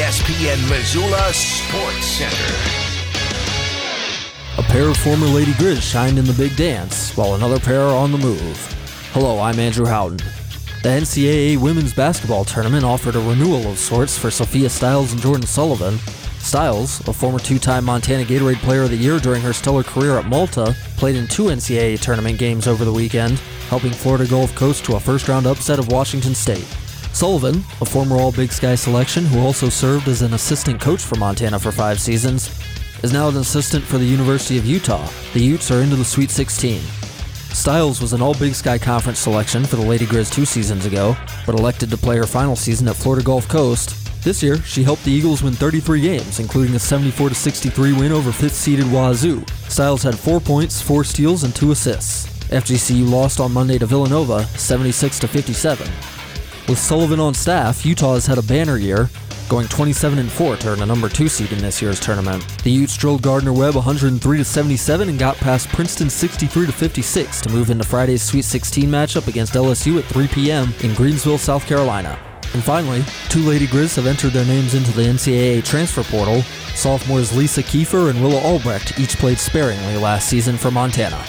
ESPN Missoula Sports Center. A pair of former Lady Griz shined in the big dance, while another pair are on the move. Hello, I'm Andrew Houghton. The NCAA women's basketball tournament offered a renewal of sorts for Sophia Stiles and Jordan Sullivan. Stiles, a former two time Montana Gatorade Player of the Year during her stellar career at Malta, played in two NCAA tournament games over the weekend, helping Florida Gulf Coast to a first round upset of Washington State. Sullivan, a former All Big Sky selection who also served as an assistant coach for Montana for five seasons, is now an assistant for the University of Utah. The Utes are into the Sweet 16. Stiles was an All Big Sky Conference selection for the Lady Griz two seasons ago, but elected to play her final season at Florida Gulf Coast. This year, she helped the Eagles win 33 games, including a 74 63 win over fifth-seeded Wazoo. Stiles had four points, four steals, and two assists. FGCU lost on Monday to Villanova, 76 57. With Sullivan on staff, Utah has had a banner year, going 27 and 4 to earn a number 2 seed in this year's tournament. The Utes drilled Gardner Webb 103 to 77 and got past Princeton 63 to 56 to move into Friday's Sweet 16 matchup against LSU at 3 p.m. in Greenville, South Carolina. And finally, two Lady Griz have entered their names into the NCAA transfer portal. Sophomores Lisa Kiefer and Willa Albrecht each played sparingly last season for Montana.